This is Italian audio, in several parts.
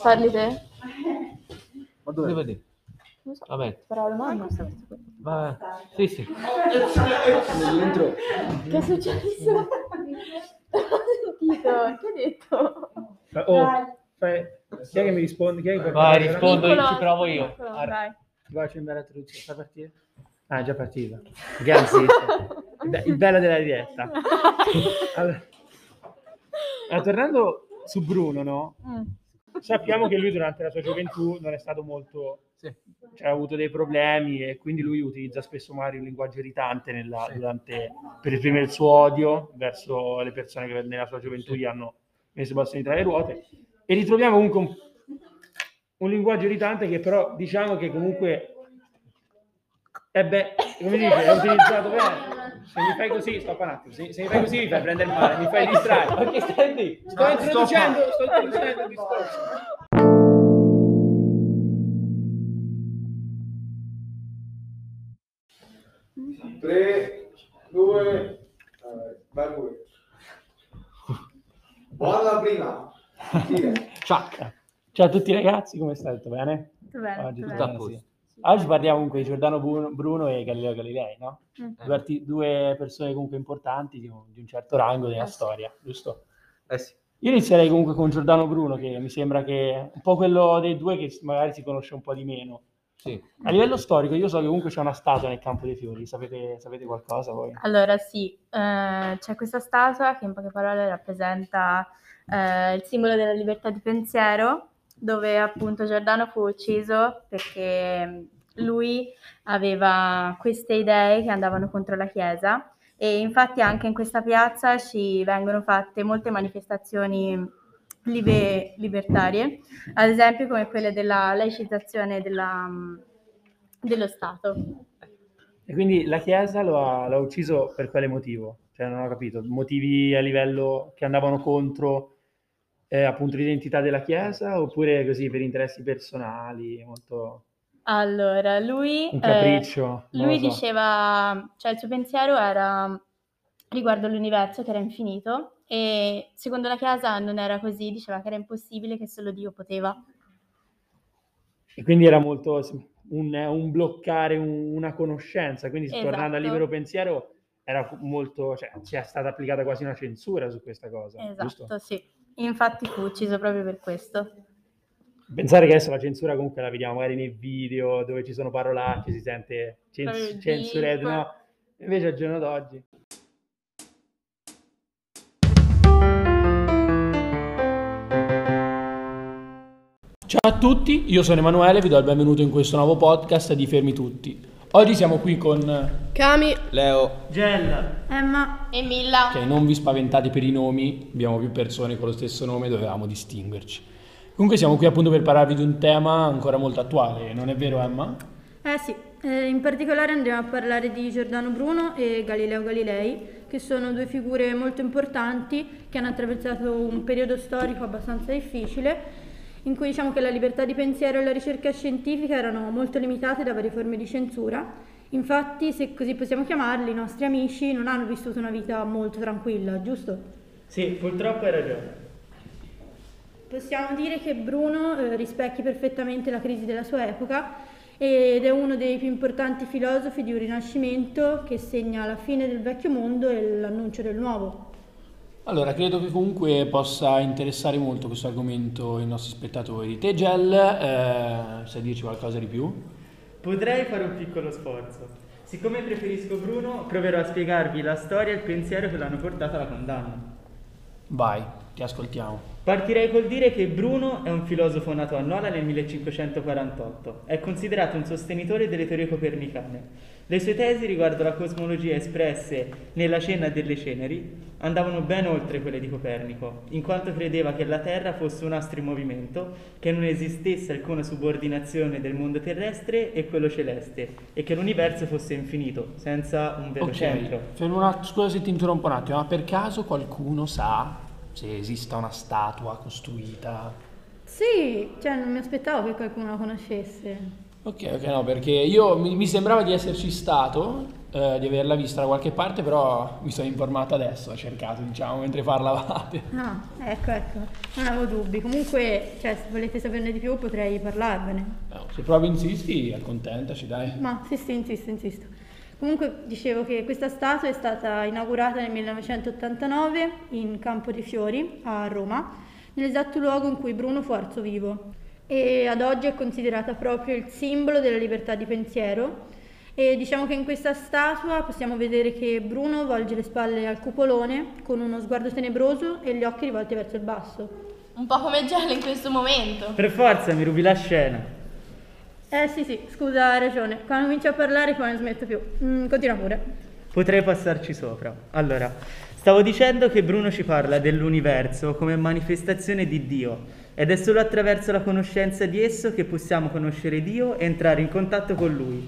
Parli te? Ma dove? Dove vedi? Non so. Vabbè, Però domanda. va. Sì, sì. Dentro. Che è successo? Non ho sentito. Che hai detto? Oh, fai... chi è che mi risponde? Chi è che Vai, rispondo, io ci provo io. piccolo, Vai. Ti faccio andare a traduzione. Sta partire? Ah, è già partita. Grazie. il, be- il bello della diretta. Allora, tornando su Bruno, no? Mm. Sappiamo che lui durante la sua gioventù non è stato molto... Sì. Cioè, ha avuto dei problemi e quindi lui utilizza spesso magari un linguaggio irritante nella- Sì. durante, per esprimere il suo odio verso le persone che nella sua gioventù gli hanno messo i bastoni tra le ruote. E ritroviamo comunque un, un linguaggio irritante che però diciamo che comunque è beh, come dice, è utilizzato bene. Se mi fai così, stoppa un attimo, se, se mi fai così mi fai prendere male, mi fai distrarre. Perché stai lì? Sto No, introducendo, sto introducendo il discorso. Tre, due, vai pure. Buona prima. Sì, Ciao. Ciao a tutti ragazzi, come state? Tutto bene? Tutto bene, Oggi tutto tutto bene. a posto. Oggi parliamo comunque di Giordano Bruno, e Galileo Galilei, no? Mm. Due, arti- due persone comunque importanti di un, di un certo rango della Eh sì. storia, giusto? Eh sì. Io inizierei comunque con Giordano Bruno, che mi sembra che è un po' quello dei due che magari si conosce un po' di meno. Sì. A livello storico, io so che comunque c'è una statua nel Campo dei Fiori, sapete, sapete qualcosa voi? Allora sì, eh, c'è questa statua che in poche parole rappresenta eh, il simbolo della libertà di pensiero, dove appunto Giordano fu ucciso perché lui aveva queste idee che andavano contro la Chiesa e infatti anche in questa piazza ci vengono fatte molte manifestazioni libe- libertarie, ad esempio come quelle della laicizzazione della- dello Stato. E quindi la Chiesa lo ha, l'ha ucciso per quale motivo? Cioè non ho capito, motivi a livello che andavano contro eh, appunto l'identità della Chiesa oppure così per interessi personali, molto Allora, lui, un eh, capriccio, lui so. diceva, cioè il suo pensiero era riguardo all'universo che era infinito e secondo la Chiesa non era così, diceva che era impossibile, che solo Dio poteva. E quindi era molto un, un bloccare un- una conoscenza, quindi tornando al Esatto. libero pensiero era molto, cioè c'è stata applicata quasi una censura su questa cosa, giusto? Esatto, sì. Infatti fu ucciso proprio per questo. Pensare che adesso la censura comunque la vediamo magari nei video dove ci sono parolacce, si sente cens- beep. no? Invece al giorno d'oggi. Ciao a tutti, io sono Emanuele, vi do il benvenuto in questo nuovo podcast di Fermi Tutti. Oggi siamo qui con... Cami, Leo. Gella. Emma, E Milla. Ok, non vi spaventate per i nomi, abbiamo più persone con lo stesso nome, dovevamo distinguerci. Comunque siamo qui appunto per parlarvi di un tema ancora molto attuale, non è vero Emma? eh sì, eh, in particolare andremo a parlare di Giordano Bruno e Galileo Galilei, che sono due figure molto importanti che hanno attraversato un periodo storico abbastanza difficile, in cui diciamo che la libertà di pensiero e la ricerca scientifica erano molto limitate da varie forme di censura. Infatti, se così possiamo chiamarli, i nostri amici non hanno vissuto una vita molto tranquilla, giusto? Sì, purtroppo hai ragione. Possiamo dire che Bruno eh, rispecchia perfettamente la crisi della sua epoca ed è uno dei più importanti filosofi di un rinascimento che segna la fine del vecchio mondo e l'annuncio del nuovo. Allora, credo che comunque possa interessare molto questo argomento ai nostri spettatori. Te Gel, eh, sai dirci qualcosa di più? Potrei fare un piccolo sforzo. Siccome preferisco Bruno, proverò a spiegarvi la storia e il pensiero che l'hanno portato alla condanna. Vai, ti ascoltiamo. Partirei col dire che Bruno è un filosofo nato a Nola nel 1548. È considerato un sostenitore delle teorie copernicane. Le sue tesi riguardo la cosmologia espresse nella Cena delle Ceneri andavano ben oltre quelle di Copernico, in quanto credeva che la Terra fosse un astro in movimento, che non esistesse alcuna subordinazione del mondo terrestre e quello celeste, e che l'universo fosse infinito, senza un vero Ok, centro. una- scusa se ti interrompo un attimo, ma per caso qualcuno sa se esista una statua costruita? Sì, cioè non mi aspettavo che qualcuno la conoscesse. Ok, ok, no, perché io mi, mi sembrava di esserci stato, eh, di averla vista da qualche parte, però mi sono informato adesso, ho cercato, diciamo, mentre parlavate. Ah, ecco, ecco, non avevo dubbi. Comunque, cioè, se volete saperne di più potrei parlarvene. No, se proprio insisti, accontentaci, dai. Ma sì, sì, insisto, insisto. Comunque dicevo che questa statua è stata inaugurata nel 1989 in Campo dei Fiori a Roma, nell'esatto luogo in cui Bruno fu arso vivo e ad oggi è considerata proprio il simbolo della libertà di pensiero e diciamo che in questa statua possiamo vedere che Bruno volge le spalle al cupolone con uno sguardo tenebroso e gli occhi rivolti verso il basso. Un po' come Giallo in questo momento. Per forza, mi rubi la scena. Eh sì sì, scusa, hai ragione, quando comincio a parlare poi non smetto più. Mm, continua pure. Potrei passarci sopra. Allora, stavo dicendo che Bruno ci parla dell'universo come manifestazione di Dio ed è solo attraverso la conoscenza di esso che possiamo conoscere Dio e entrare in contatto con Lui.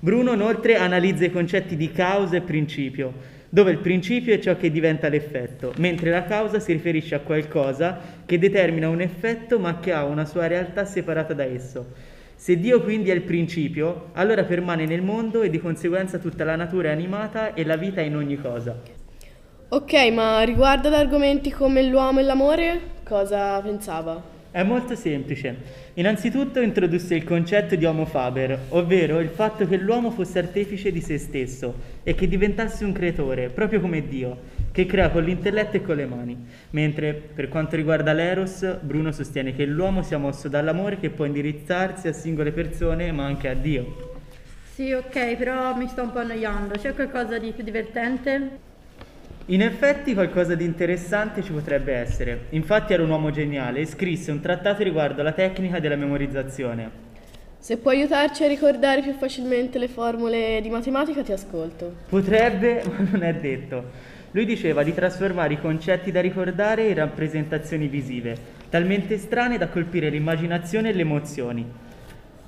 Bruno inoltre analizza i concetti di causa e principio, dove il principio è ciò che diventa l'effetto, mentre la causa si riferisce a qualcosa che determina un effetto ma che ha una sua realtà separata da esso. Se Dio quindi è il principio, allora permane nel mondo e di conseguenza tutta la natura è animata e la vita è in ogni cosa. Ok, ma riguardo ad argomenti come l'uomo e l'amore, cosa pensava? È molto semplice. Innanzitutto introdusse il concetto di Homo Faber, ovvero il fatto che l'uomo fosse artefice di se stesso e che diventasse un creatore, proprio come Dio, che crea con l'intelletto e con le mani. Mentre per quanto riguarda l'Eros, Bruno sostiene che l'uomo sia mosso dall'amore che può indirizzarsi a singole persone ma anche a Dio. Sì, ok, però mi sto un po' annoiando. C'è qualcosa di più divertente? In effetti qualcosa di interessante ci potrebbe essere. Infatti era un uomo geniale e scrisse un trattato riguardo la tecnica della memorizzazione. Se può aiutarci a ricordare più facilmente le formule di matematica ti ascolto. Potrebbe, ma non è detto. Lui diceva di trasformare i concetti da ricordare in rappresentazioni visive, talmente strane da colpire l'immaginazione e le emozioni.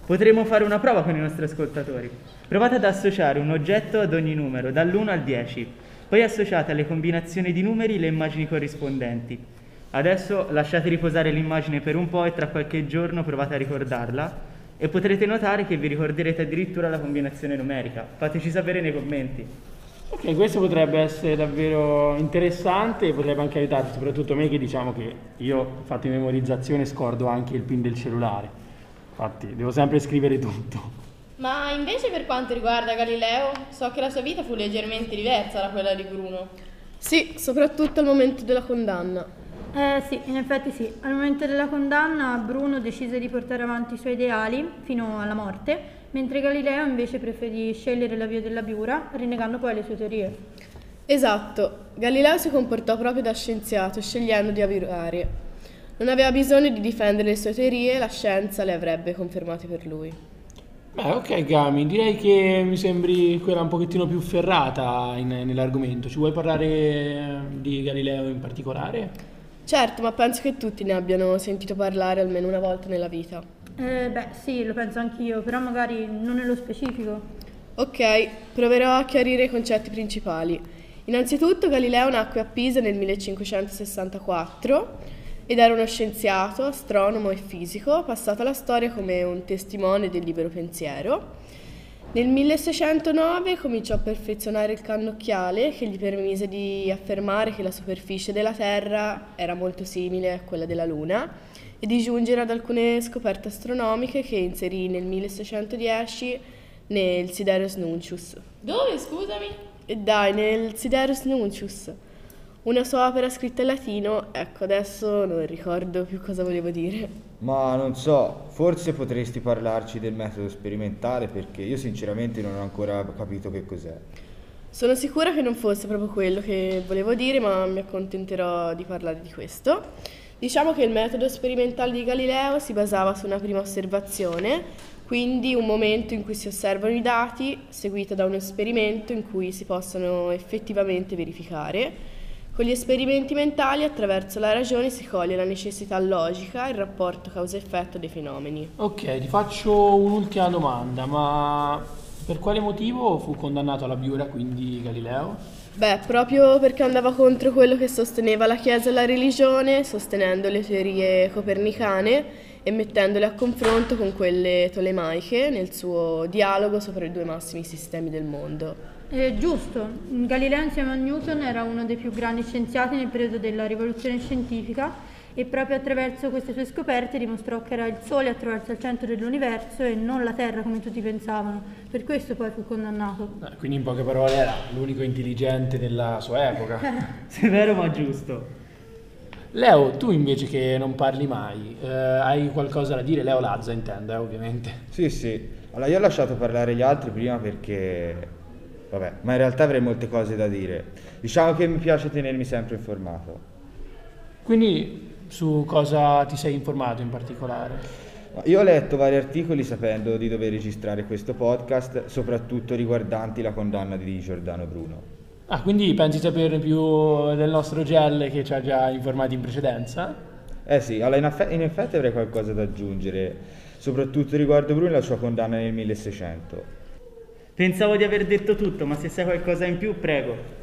Potremmo fare una prova con i nostri ascoltatori. Provate ad associare un oggetto ad ogni numero, dall'1 al 10. Poi associate alle combinazioni di numeri le immagini corrispondenti. Adesso lasciate riposare l'immagine per un po' e tra qualche giorno provate a ricordarla e potrete notare che vi ricorderete addirittura la combinazione numerica. Fateci sapere nei commenti. Ok, questo potrebbe essere davvero interessante e potrebbe anche aiutarci, soprattutto me che diciamo che io fatto in memorizzazione scordo anche il pin del cellulare. Infatti, devo sempre scrivere tutto. Ma invece per quanto riguarda Galileo, so che la sua vita fu leggermente diversa da quella di Bruno. Sì, soprattutto al momento della condanna. Eh sì, in effetti sì. Al momento della condanna Bruno decise di portare avanti i suoi ideali fino alla morte, mentre Galileo invece preferì scegliere la via della biura, rinnegando poi le sue teorie. Esatto, Galileo si comportò proprio da scienziato, scegliendo di avirare. Non aveva bisogno di difendere le sue teorie, la scienza le avrebbe confermate per lui. Beh, ok Gami, direi che mi sembri quella un pochettino più ferrata in- nell'argomento. Ci vuoi parlare eh, di Galileo in particolare? Certo, ma penso che tutti ne abbiano sentito parlare almeno una volta nella vita. Eh, beh sì, lo penso anch'io, però magari non nello specifico. Ok, proverò a chiarire i concetti principali. Innanzitutto Galileo nacque a Pisa nel 1564 ed era uno scienziato, astronomo e fisico, passato alla storia come un testimone del libero pensiero. Nel 1609 cominciò a perfezionare il cannocchiale che gli permise di affermare che la superficie della Terra era molto simile a quella della Luna e di giungere ad alcune scoperte astronomiche che inserì nel 1610 nel Sidereus Nuncius. Dove, scusami? E dai, nel Sidereus Nuncius, una sua opera scritta in latino, ecco adesso non ricordo più cosa volevo dire. Ma non so, forse potresti parlarci del metodo sperimentale perché io sinceramente non ho ancora capito che cos'è. Sono sicura che non fosse proprio quello che volevo dire, ma mi accontenterò di parlare di questo. Diciamo che il metodo sperimentale di Galileo si basava su una prima osservazione, quindi un momento in cui si osservano i dati, seguito da un esperimento in cui si possono effettivamente verificare. Con gli esperimenti mentali, attraverso la ragione, si coglie la necessità logica, il rapporto causa-effetto dei fenomeni. Ok, ti faccio un'ultima domanda, ma per quale motivo fu condannato alla biura quindi Galileo? Beh, proprio perché andava contro quello che sosteneva la Chiesa e la religione, sostenendo le teorie copernicane e mettendole a confronto con quelle tolemaiche nel suo dialogo sopra i due massimi sistemi del mondo. È giusto, Galileo insieme a Newton era uno dei più grandi scienziati nel periodo della rivoluzione scientifica e proprio attraverso queste sue scoperte dimostrò che era il Sole attraverso il centro dell'universo e non la Terra come tutti pensavano. Per questo poi fu condannato. Eh, Quindi in poche parole era l'unico intelligente della sua epoca. Severo ma giusto. Leo, tu invece che non parli mai, eh, hai qualcosa da dire? Leo Lazza intende, eh, ovviamente. Sì, sì. Allora, io ho lasciato parlare gli altri prima perché... Vabbè, ma in realtà avrei molte cose da dire. Diciamo che mi piace tenermi sempre informato. Quindi su cosa ti sei informato in particolare? Io ho letto vari articoli sapendo di dover registrare questo podcast, soprattutto riguardanti la condanna di Giordano Bruno. Ah, quindi pensi sapere più del nostro gel che ci ha già informati in precedenza? Eh sì, allora in, affe- in effetti avrei qualcosa da aggiungere, soprattutto riguardo Bruno e la sua condanna nel 1600. Pensavo di aver detto tutto, ma se sai qualcosa in più, prego.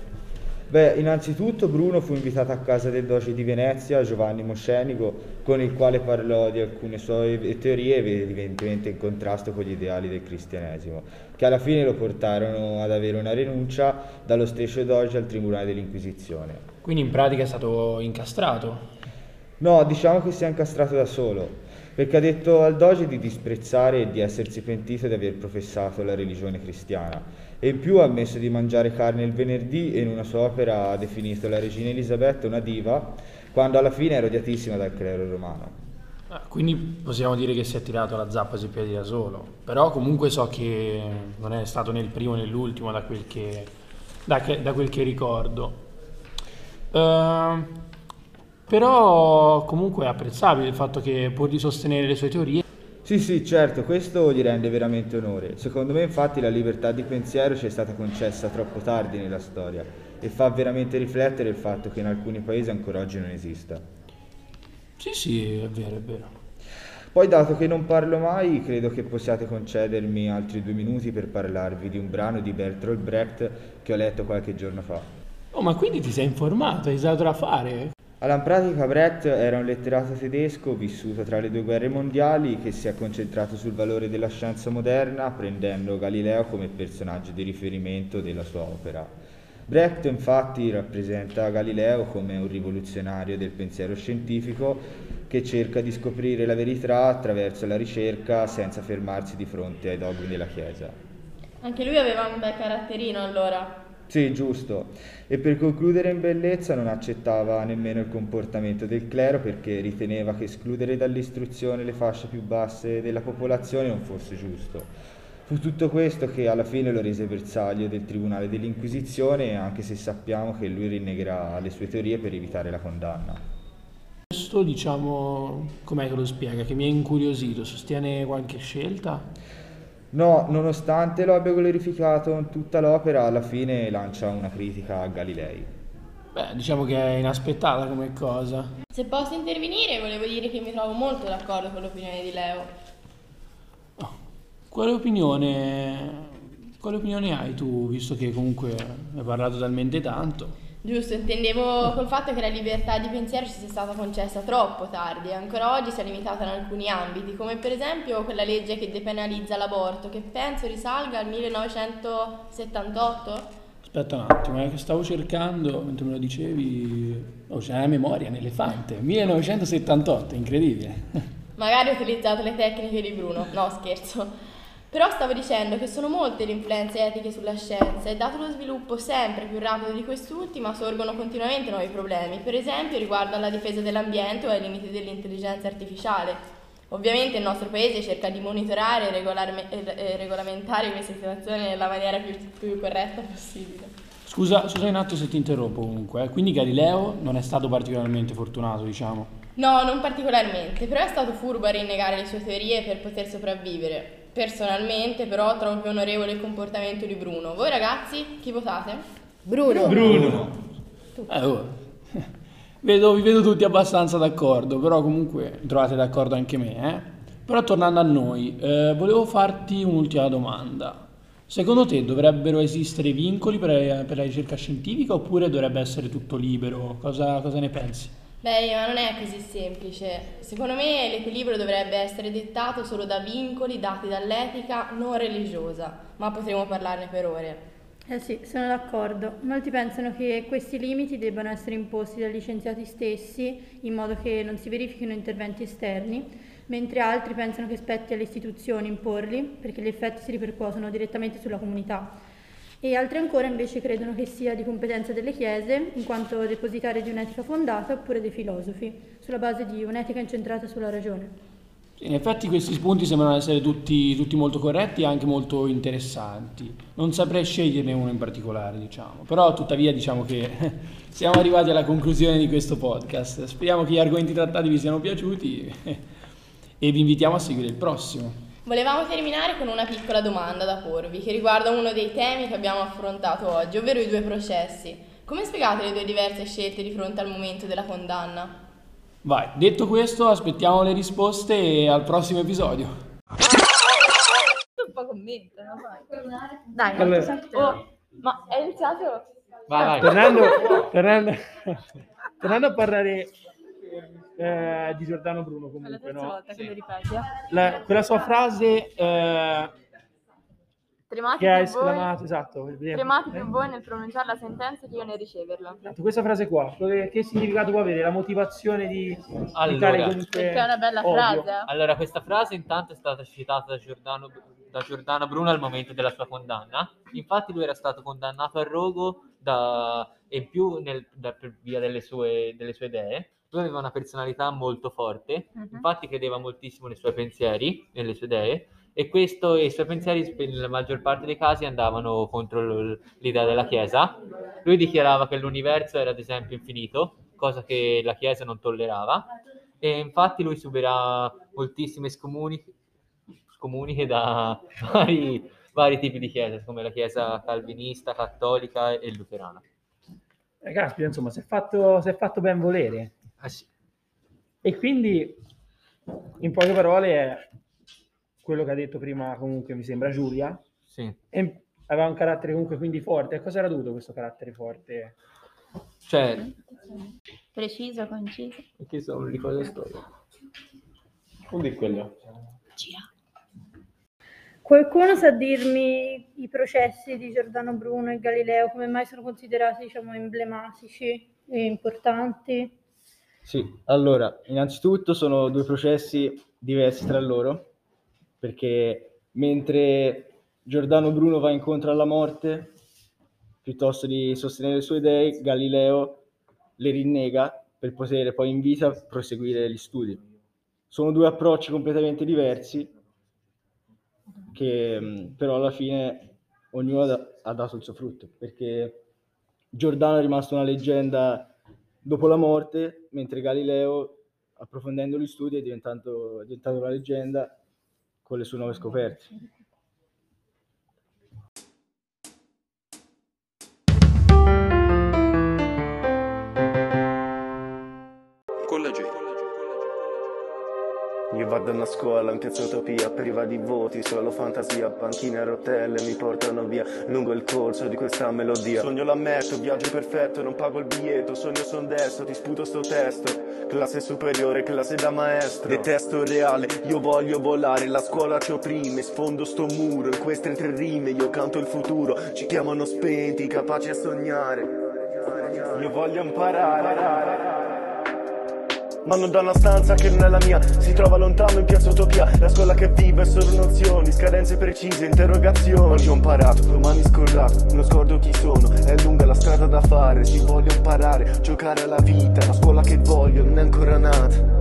Beh, innanzitutto Bruno fu invitato a casa del doge di Venezia, Giovanni Moscenico, con il quale parlò di alcune sue teorie evidentemente in contrasto con gli ideali del cristianesimo, che alla fine lo portarono ad avere una rinuncia dallo stesso doge al tribunale dell'Inquisizione. Quindi in pratica è stato incastrato. No, diciamo che si è incastrato da solo, perché ha detto al doge di disprezzare e di essersi pentito di aver professato la religione cristiana e in più ha ammesso di mangiare carne il venerdì e in una sua opera ha definito la regina Elisabetta una diva, quando alla fine era odiatissima dal clero romano. Ah, quindi possiamo dire che si è tirato la zappa sui piedi da solo. Però comunque so che non è stato né il primo né l'ultimo da quel che, da che- da quel che ricordo. Ehm, però comunque è apprezzabile il fatto che pur di sostenere le sue teorie Sì, sì, certo, questo gli rende veramente onore. Secondo me infatti la libertà di pensiero ci è stata concessa troppo tardi nella storia e fa veramente riflettere il fatto che in alcuni paesi ancora oggi non esista. Sì, sì, è vero, è vero. Poi dato che non parlo mai, credo che possiate concedermi altri due minuti per parlarvi di un brano di Bertolt Brecht che ho letto qualche giorno fa. Oh, ma quindi ti sei informato, hai usato da fare? Allora, in pratica Brecht era un letterato tedesco vissuto tra le due guerre mondiali che si è concentrato sul valore della scienza moderna, prendendo Galileo come personaggio di riferimento della sua opera. Brecht infatti rappresenta Galileo come un rivoluzionario del pensiero scientifico che cerca di scoprire la verità attraverso la ricerca senza fermarsi di fronte ai dogmi della Chiesa. Anche lui aveva un bel caratterino allora. Sì, giusto. E per concludere in bellezza non accettava nemmeno il comportamento del clero perché riteneva che escludere dall'istruzione le fasce più basse della popolazione non fosse giusto. Fu tutto questo che alla fine lo rese bersaglio del Tribunale dell'Inquisizione, anche se sappiamo che lui rinnegherà le sue teorie per evitare la condanna. Questo, diciamo, com'è che lo spiega? Che mi ha incuriosito, sostiene qualche scelta? No, nonostante lo abbia glorificato in tutta l'opera, alla fine lancia una critica a Galilei. Beh, diciamo che è inaspettata come cosa. Se posso intervenire, volevo dire che mi trovo molto d'accordo con l'opinione di Leo. Quale opinione, quale opinione hai tu, visto che comunque hai parlato talmente tanto? Giusto, intendevo col fatto che la libertà di pensiero ci sia stata concessa troppo tardi e ancora oggi sia limitata in alcuni ambiti, come per esempio quella legge che depenalizza l'aborto, che penso risalga al 1978. Aspetta un attimo, eh, che stavo cercando, mentre me lo dicevi... Oh, c'è la memoria, un elefante. 1978, incredibile. Magari ho utilizzato le tecniche di Bruno, no scherzo. Però stavo dicendo che sono molte le influenze etiche sulla scienza e dato lo sviluppo sempre più rapido di quest'ultima sorgono continuamente nuovi problemi, per esempio riguardo alla difesa dell'ambiente o ai limiti dell'intelligenza artificiale. Ovviamente il nostro paese cerca di monitorare e regolarme- e- regolamentare queste situazioni nella maniera più, più corretta possibile. Scusa, scusa un attimo se ti interrompo comunque. eh. Quindi Galileo non è stato particolarmente fortunato, diciamo. No, non particolarmente, però è stato furbo a rinnegare le sue teorie per poter sopravvivere. Personalmente, però, trovo più onorevole il comportamento di Bruno. Voi ragazzi, chi votate? Bruno. Bruno. Eh, oh. Vedo- vi vedo tutti abbastanza d'accordo, però comunque trovate d'accordo anche me. Eh? Però tornando a noi, eh, volevo farti un'ultima domanda. Secondo te dovrebbero esistere vincoli per, per la ricerca scientifica oppure dovrebbe essere tutto libero? Cosa, cosa ne pensi? Beh, ma non è così semplice. Secondo me l'equilibrio dovrebbe essere dettato solo da vincoli dati dall'etica non religiosa, ma potremo parlarne per ore. Eh sì, sono d'accordo. Molti pensano che questi limiti debbano essere imposti dagli scienziati stessi in modo che non si verifichino interventi esterni, mentre altri pensano che spetti alle istituzioni imporli perché gli effetti si ripercuotono direttamente sulla comunità. E altri ancora invece credono che sia di competenza delle chiese, in quanto depositari di un'etica fondata, oppure dei filosofi, sulla base di un'etica incentrata sulla ragione. In effetti questi spunti sembrano essere tutti, tutti molto corretti e anche molto interessanti. Non saprei sceglierne uno in particolare, diciamo. Però tuttavia diciamo che siamo arrivati alla conclusione di questo podcast. Speriamo che gli argomenti trattati vi siano piaciuti e vi invitiamo a seguire il prossimo. Volevamo terminare con una piccola domanda da porvi che riguarda uno dei temi che abbiamo affrontato oggi, ovvero i due processi. Come spiegate le due diverse scelte di fronte al momento della condanna? Vai, detto questo, aspettiamo le risposte e al prossimo episodio. Un po' commento, no? Dai, Allora. allora. oh, ma è iniziato? Vai, vai. Tornando, tornando, tornando a parlare eh, di Giordano Bruno È la comunque, terza no? volta che lo ripeti. eh. La- quella sua frase eh, Tremate che ha più esclamato, voi, esatto, tremate Eh? più voi nel pronunciare la sentenza che io nel riceverla. Esatto, questa frase qua, che, che significato può avere? La motivazione di, Allora. tale comunque Perché è una bella odio? frase. eh. Allora, questa frase intanto è stata citata da Giordano, da Giordano Bruno al momento della sua condanna. Infatti lui era stato condannato al rogo da, e in più nel- da- per via delle sue, delle sue idee. Lui aveva una personalità molto forte, Mhm. infatti credeva moltissimo nei suoi pensieri, nelle sue idee, e questo e i suoi pensieri nella maggior parte dei casi andavano contro l- l'idea della Chiesa. Lui dichiarava che l'universo era ad esempio infinito, cosa che la Chiesa non tollerava, e infatti lui subirà moltissime scomuni- scomuniche da vari, vari tipi di chiesa, come la chiesa calvinista, cattolica e luterana. Eh, caspita, insomma, si è fatto, si è fatto ben volere. Ah, sì. E quindi, in poche parole, è quello che ha detto prima, comunque, mi sembra Giulia. Sì. E aveva un carattere comunque quindi forte. A cosa era dovuto questo carattere forte? Cioè, Preciso, conciso. che sono di cosa storia? Non di quello. Qualcuno sa dirmi i processi di Giordano Bruno e Galileo come mai sono considerati, diciamo, emblematici e importanti? Sì, allora, innanzitutto sono due processi diversi tra loro, perché mentre Giordano Bruno va incontro alla morte, piuttosto di sostenere le sue idee, Galileo le rinnega per poter poi in vita proseguire gli studi. Sono due approcci completamente diversi, che mh, però alla fine ognuno ha dato il suo frutto, perché Giordano è rimasto una leggenda dopo la morte, mentre Galileo, approfondendo gli studi, è diventato, è diventato una leggenda con le sue nuove scoperte. Io vado a scuola in piazza Utopia, priva di voti, solo fantasia, panchine a rotelle mi portano via lungo il corso di questa melodia. Sogno l'ammetto, viaggio perfetto, non pago il biglietto, sogno son destro, ti sputo sto testo. Classe superiore, classe da maestro. Detesto il reale, io voglio volare, la scuola ci opprime, sfondo sto muro, in queste tre rime io canto il futuro, ci chiamano spenti, capaci a sognare. Io voglio imparare. Non da una stanza che non è la mia Si trova lontano in piazza Utopia. La scuola che vive è solo nozioni Scadenze precise, interrogazioni. Oggi ho imparato, domani scordato Non scordo chi sono, è lunga la strada da fare. Ci voglio imparare, giocare alla vita La scuola che voglio non è ancora nata